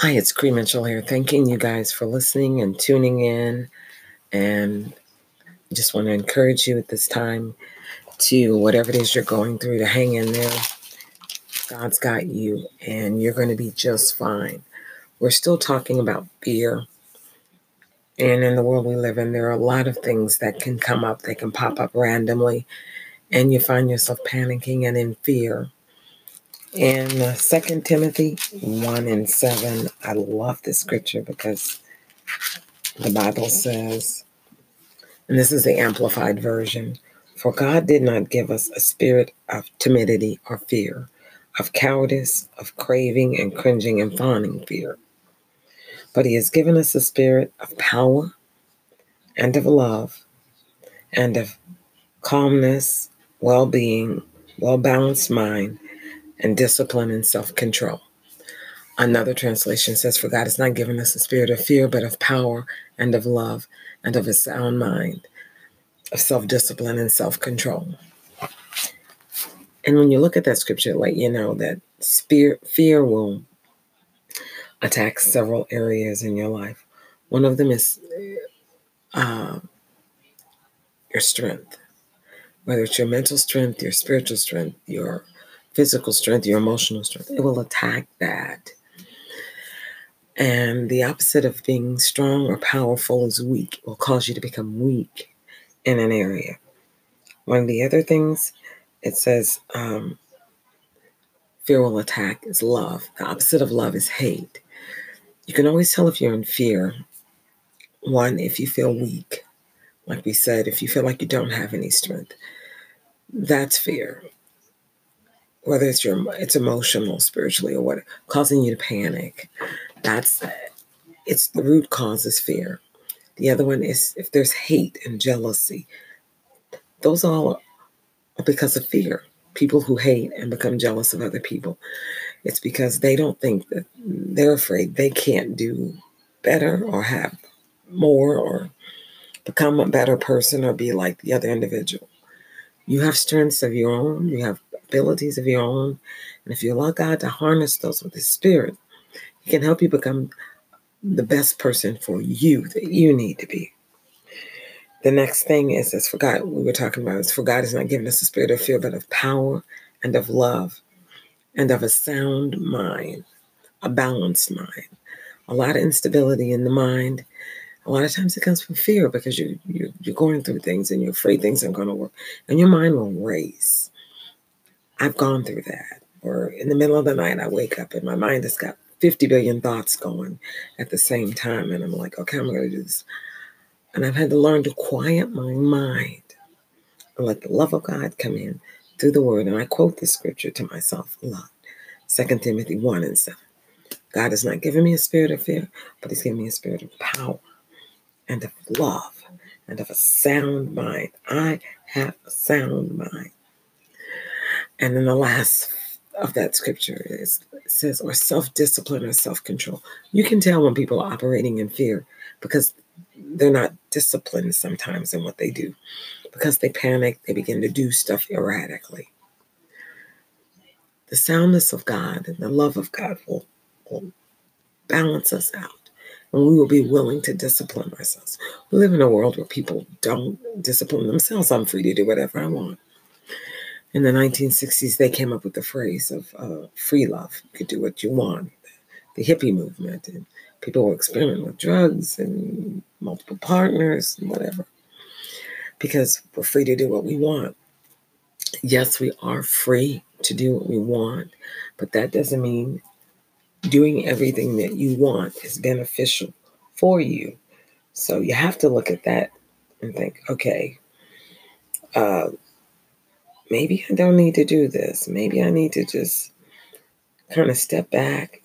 Hi, it's Cree Mitchell here. Thanking you guys for listening and tuning in. And I just want to encourage you at this time to whatever it is you're going through to hang in there. God's got you, and you're going to be just fine. We're still talking about fear. And in the world we live in, there are a lot of things that can come up, they can pop up randomly, and you find yourself panicking and in fear. In uh, 2 Timothy 1 and 7, I love this scripture because the Bible says, and this is the Amplified Version For God did not give us a spirit of timidity or fear, of cowardice, of craving and cringing and fawning fear, but He has given us a spirit of power and of love and of calmness, well being, well balanced mind and discipline and self control. Another translation says, For God has not given us a spirit of fear, but of power and of love and of a sound mind, of self discipline and self control. And when you look at that scripture, let you know that spirit, fear will attack several areas in your life. One of them is uh, your strength, whether it's your mental strength, your spiritual strength, your physical strength, your emotional strength. It will attack that. And the opposite of being strong or powerful is weak. It will cause you to become weak in an area. One of the other things it says um, fear will attack is love. The opposite of love is hate. You can always tell if you're in fear. One, if you feel weak, like we said, if you feel like you don't have any strength, that's fear whether it's your it's emotional, spiritually, or what causing you to panic. That's it's the root cause is fear. The other one is if there's hate and jealousy. Those all are because of fear. People who hate and become jealous of other people. It's because they don't think that they're afraid they can't do better or have more or become a better person or be like the other individual. You have strengths of your own, you have abilities of your own. And if you allow God to harness those with His Spirit, He can help you become the best person for you that you need to be. The next thing is, as for God, we were talking about, is for God has not given us a spirit of fear, but of power and of love and of a sound mind, a balanced mind. A lot of instability in the mind. A lot of times it comes from fear because you, you, you're going through things and you're afraid things aren't going to work. And your mind will race. I've gone through that. Or in the middle of the night, I wake up and my mind has got 50 billion thoughts going at the same time. And I'm like, okay, I'm going to do this. And I've had to learn to quiet my mind and let the love of God come in through the word. And I quote this scripture to myself a lot 2 Timothy 1 and 7. God has not given me a spirit of fear, but He's given me a spirit of power and of love and of a sound mind. I have a sound mind. And then the last of that scripture is says, or self-discipline or self-control. You can tell when people are operating in fear because they're not disciplined sometimes in what they do. Because they panic, they begin to do stuff erratically. The soundness of God and the love of God will, will balance us out. And we will be willing to discipline ourselves. We live in a world where people don't discipline themselves. I'm free to do whatever I want in the 1960s, they came up with the phrase of uh, free love. You could do what you want. The hippie movement, and people were experimenting with drugs and multiple partners and whatever, because we're free to do what we want. Yes, we are free to do what we want, but that doesn't mean doing everything that you want is beneficial for you. So you have to look at that and think, okay, uh, maybe I don't need to do this. Maybe I need to just kind of step back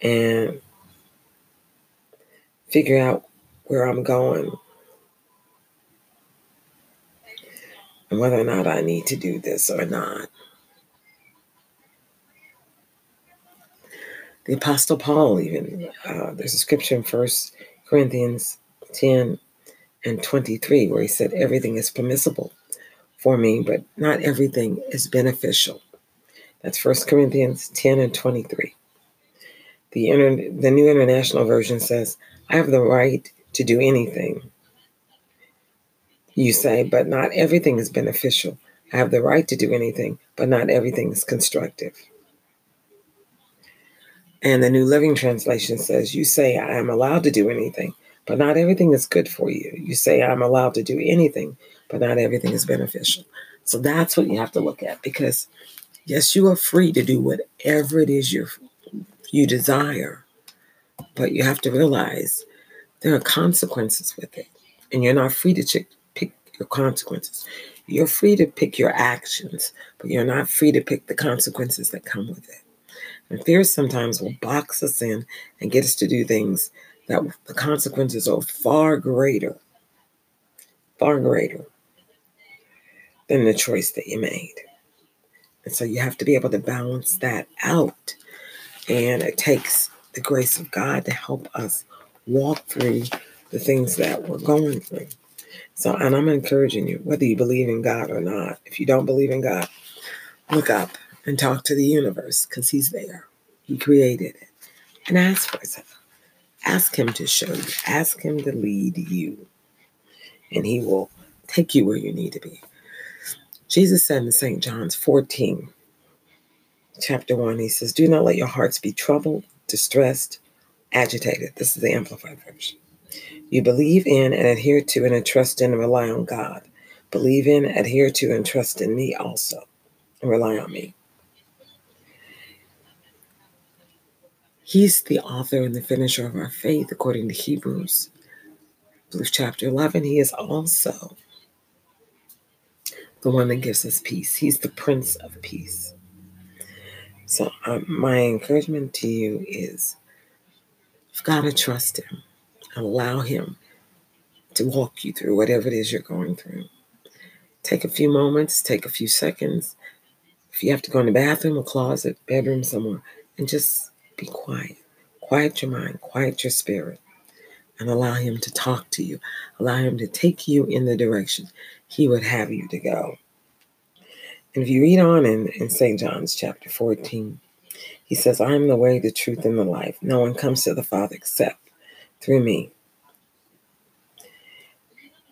and figure out where I'm going and whether or not I need to do this or not. The Apostle Paul, even, uh, there's a scripture in First Corinthians 10 and 23 where he said, Everything is permissible for me, but not everything is beneficial. That's 1 Corinthians 10 and 23. The, inter- the New International Version says, I have the right to do anything. You say, but not everything is beneficial. I have the right to do anything, but not everything is constructive. And the New Living Translation says, You say, I am allowed to do anything, but not everything is good for you. You say, I'm allowed to do anything, but not everything is beneficial. So that's what you have to look at because, yes, you are free to do whatever it is you you desire, but you have to realize there are consequences with it, and you're not free to pick your consequences. You're free to pick your actions, but you're not free to pick the consequences that come with it. And fear sometimes will box us in and get us to do things that the consequences are far greater, far greater than the choice that you made. And so you have to be able to balance that out. And it takes the grace of God to help us walk through the things that we're going through. So, and I'm encouraging you, whether you believe in God or not, if you don't believe in God, look up and talk to the universe because He's there. He created it. And ask for help. Ask Him to show you, ask Him to lead you, and He will take you where you need to be. Jesus said in St. John's 14, chapter 1, He says, Do not let your hearts be troubled, distressed, agitated. This is the Amplified Version. You believe in and adhere to and trust in and rely on God. Believe in, adhere to, and trust in me also, and rely on me. He's the author and the finisher of our faith, according to Hebrews. chapter 11, he is also the one that gives us peace. He's the Prince of Peace. So, um, my encouragement to you is you've got to trust him, allow him to walk you through whatever it is you're going through. Take a few moments, take a few seconds. If you have to go in the bathroom, a closet, bedroom, somewhere, and just be quiet. Quiet your mind, quiet your spirit, and allow Him to talk to you. Allow Him to take you in the direction He would have you to go. And if you read on in, in St. John's chapter 14, he says, I am the way, the truth, and the life. No one comes to the Father except through me.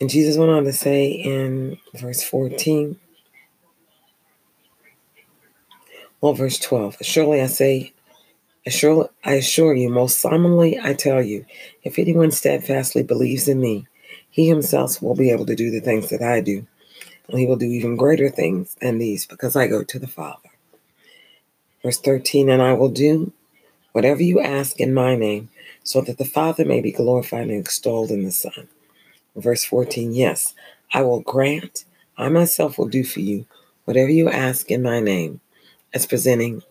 And Jesus went on to say in verse 14, well, verse 12, Surely I say Assure, I assure you, most solemnly I tell you, if anyone steadfastly believes in me, he himself will be able to do the things that I do. And he will do even greater things than these because I go to the Father. Verse 13, and I will do whatever you ask in my name, so that the Father may be glorified and extolled in the Son. Verse 14, yes, I will grant, I myself will do for you whatever you ask in my name, as presenting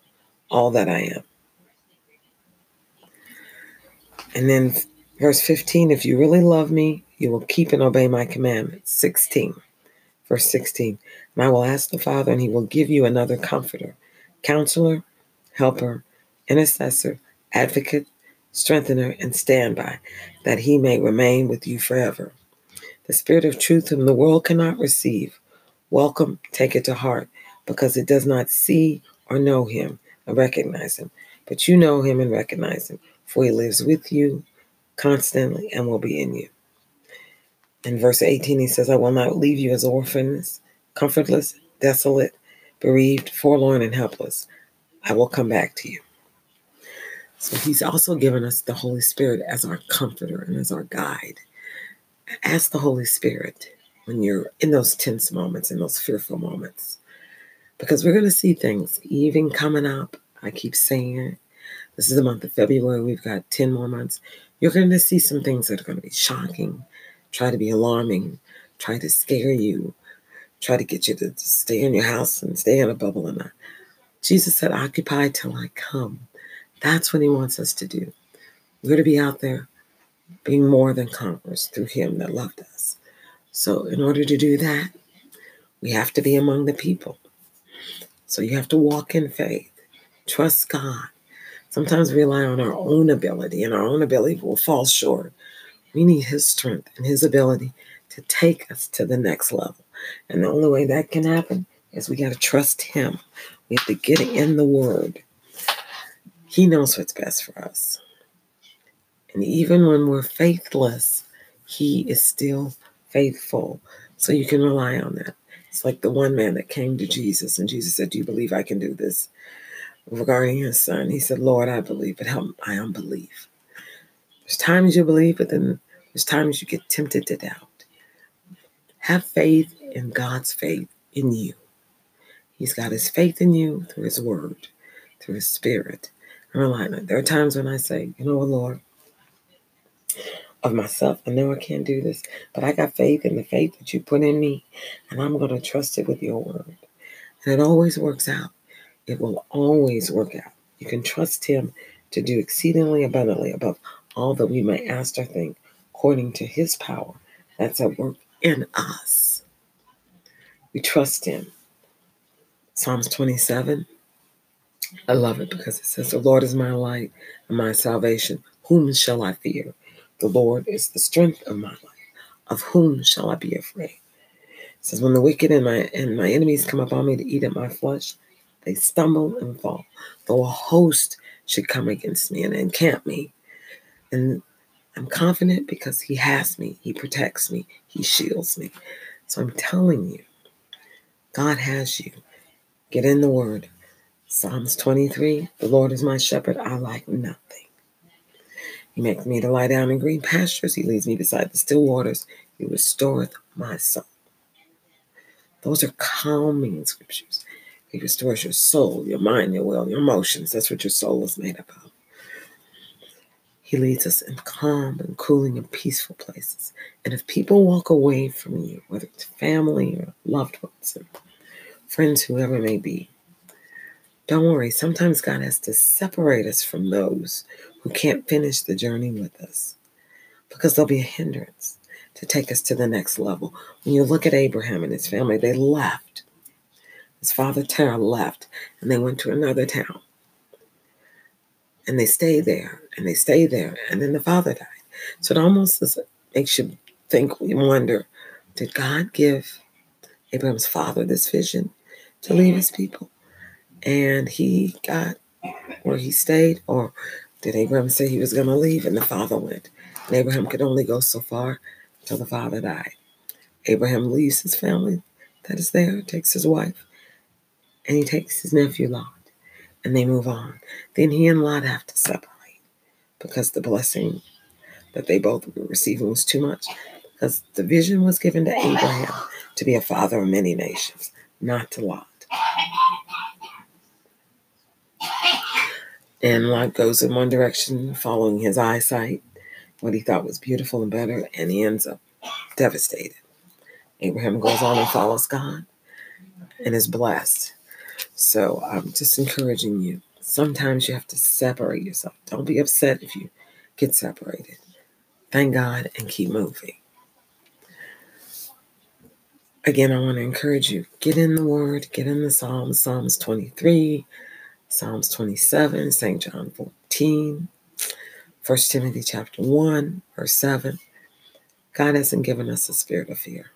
all that I am. And then verse 15, if you really love me, you will keep and obey my commandments. 16, verse 16, and I will ask the Father, and he will give you another comforter, counselor, helper, intercessor, advocate, strengthener, and standby, that he may remain with you forever. The Spirit of truth whom the world cannot receive. Welcome, take it to heart, because it does not see or know him or recognize him. But you know him and recognize him, for he lives with you constantly and will be in you. In verse 18, he says, I will not leave you as orphans, comfortless, desolate, bereaved, forlorn, and helpless. I will come back to you. So he's also given us the Holy Spirit as our comforter and as our guide. Ask the Holy Spirit when you're in those tense moments, in those fearful moments, because we're going to see things even coming up. I keep saying it. This is the month of February. We've got 10 more months. You're going to see some things that are going to be shocking, try to be alarming, try to scare you, try to get you to stay in your house and stay in a bubble and not. Jesus said, Occupy till I come. That's what he wants us to do. We're going to be out there being more than conquerors through him that loved us. So, in order to do that, we have to be among the people. So, you have to walk in faith, trust God, Sometimes we rely on our own ability, and our own ability will fall short. We need His strength and His ability to take us to the next level. And the only way that can happen is we got to trust Him. We have to get in the Word. He knows what's best for us. And even when we're faithless, He is still faithful. So you can rely on that. It's like the one man that came to Jesus, and Jesus said, Do you believe I can do this? Regarding his son, he said, Lord, I believe, but help my unbelief. There's times you believe, but then there's times you get tempted to doubt. Have faith in God's faith in you. He's got his faith in you through his word, through his spirit. And rely on it. There are times when I say, you know what, Lord, of myself, I know I can't do this, but I got faith in the faith that you put in me, and I'm going to trust it with your word. And it always works out. It will always work out. You can trust him to do exceedingly abundantly above all that we may ask or think, according to his power that's at work in us. We trust him. Psalms 27. I love it because it says, The Lord is my light and my salvation. Whom shall I fear? The Lord is the strength of my life. Of whom shall I be afraid? It says, When the wicked and my and my enemies come upon me to eat at my flesh, they stumble and fall. Though a host should come against me and encamp me and I'm confident because He has me, He protects me, He shields me. So I'm telling you, God has you. Get in the Word. Psalms 23 The Lord is my shepherd, I lack nothing. He makes me to lie down in green pastures. He leads me beside the still waters. He restoreth my soul. Those are calming scriptures. He restores your soul, your mind, your will, your emotions. That's what your soul is made up of. He leads us in calm and cooling and peaceful places. And if people walk away from you, whether it's family or loved ones or friends, whoever it may be, don't worry. Sometimes God has to separate us from those who can't finish the journey with us because there'll be a hindrance to take us to the next level. When you look at Abraham and his family, they left. His father Terah left and they went to another town and they stay there and they stay there. And then the father died. So it almost makes you think, you wonder, did God give Abraham's father this vision to leave his people? And he got where he stayed, or did Abraham say he was going to leave and the father went? And Abraham could only go so far until the father died. Abraham leaves his family that is there, takes his wife, and he takes his nephew Lot and they move on. Then he and Lot have to separate because the blessing that they both were receiving was too much. Because the vision was given to Abraham to be a father of many nations, not to Lot. And Lot goes in one direction, following his eyesight, what he thought was beautiful and better, and he ends up devastated. Abraham goes on and follows God and is blessed. So I'm just encouraging you. Sometimes you have to separate yourself. Don't be upset if you get separated. Thank God and keep moving. Again, I want to encourage you get in the Word, get in the Psalms, Psalms 23, Psalms 27, St. John 14, 1 Timothy chapter 1, verse 7. God hasn't given us a spirit of fear.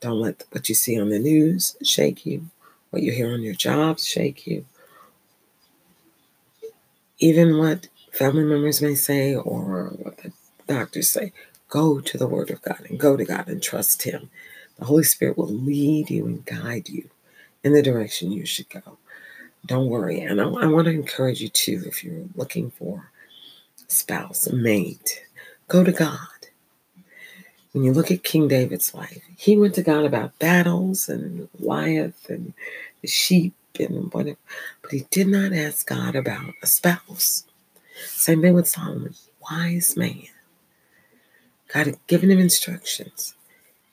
Don't let what you see on the news shake you what you hear on your jobs shake you. Even what family members may say or what the doctors say, go to the Word of God and go to God and trust Him. The Holy Spirit will lead you and guide you in the direction you should go. Don't worry. And I, I want to encourage you too, if you're looking for a spouse, a mate, go to God when you look at King David's life, he went to God about battles and Goliath and the sheep and whatever, but he did not ask God about a spouse. Same thing with Solomon, wise man. God had given him instructions.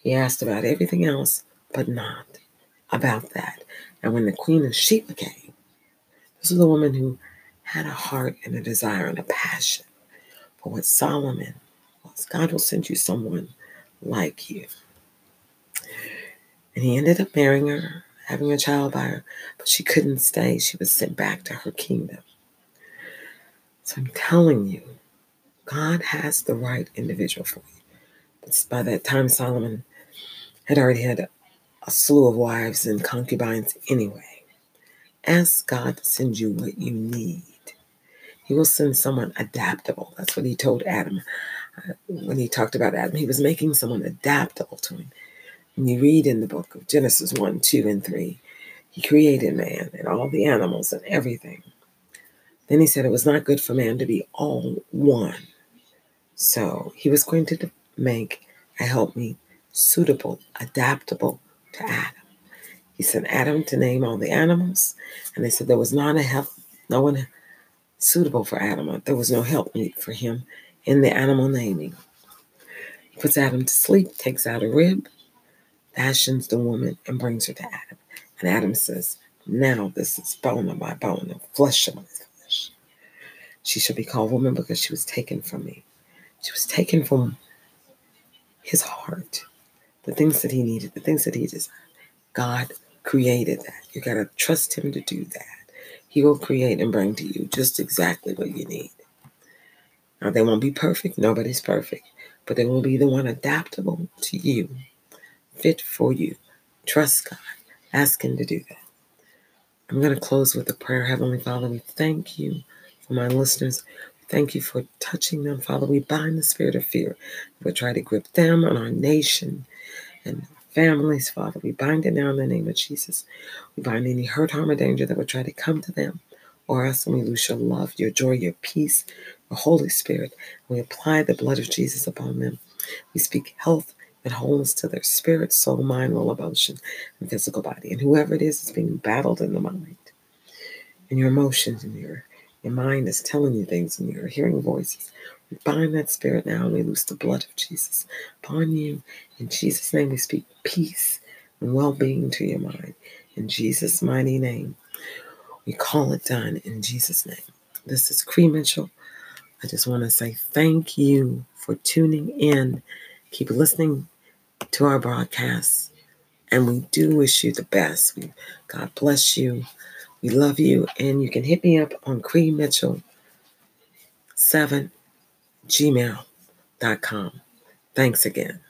He asked about everything else, but not about that. And when the queen of Sheba came, this was a woman who had a heart and a desire and a passion for what Solomon was. God will send you someone like you. And he ended up marrying her, having a child by her, but she couldn't stay. She was sent back to her kingdom. So I'm telling you, God has the right individual for you. By that time, Solomon had already had a, a slew of wives and concubines anyway. Ask God to send you what you need. He will send someone adaptable. That's what he told Adam when he talked about Adam. He was making someone adaptable to him. When you read in the book of Genesis 1, 2, and 3, he created man and all the animals and everything. Then he said it was not good for man to be all one. So he was going to make a helpmeet suitable, adaptable to Adam. He sent Adam to name all the animals, and they said there was not a help, no one suitable for Adam. There was no helpmeet for him in the animal naming. He puts Adam to sleep, takes out a rib, fashions the woman, and brings her to Adam. And Adam says, Now this is bone of my bone and flesh of my flesh. She shall be called woman because she was taken from me. She was taken from his heart, the things that he needed, the things that he desired. God created that. You got to trust him to do that. He will create and bring to you just exactly what you need. Now, they won't be perfect. Nobody's perfect. But they will be the one adaptable to you, fit for you. Trust God. Ask Him to do that. I'm going to close with a prayer. Heavenly Father, we thank you for my listeners. Thank you for touching them, Father. We bind the spirit of fear that would try to grip them and our nation and families, Father. We bind it now in the name of Jesus. We bind any hurt, harm, or danger that would try to come to them or us, and we lose your love, your joy, your peace, the Holy Spirit. We apply the blood of Jesus upon them. We speak health and wholeness to their spirit, soul, mind, will, emotion, and physical body. And whoever it is is being battled in the mind, and your emotions, and your your mind is telling you things, and you're hearing voices. We bind that spirit now, and we loose the blood of Jesus upon you. In Jesus' name, we speak peace and well-being to your mind. In Jesus' mighty name, we call it done. In Jesus' name. This is Cree Mitchell. I just want to say thank you for tuning in. Keep listening to our broadcasts. And we do wish you the best. God bless you. We love you. And you can hit me up on Cree Mitchell 7 gmail.com. Thanks again.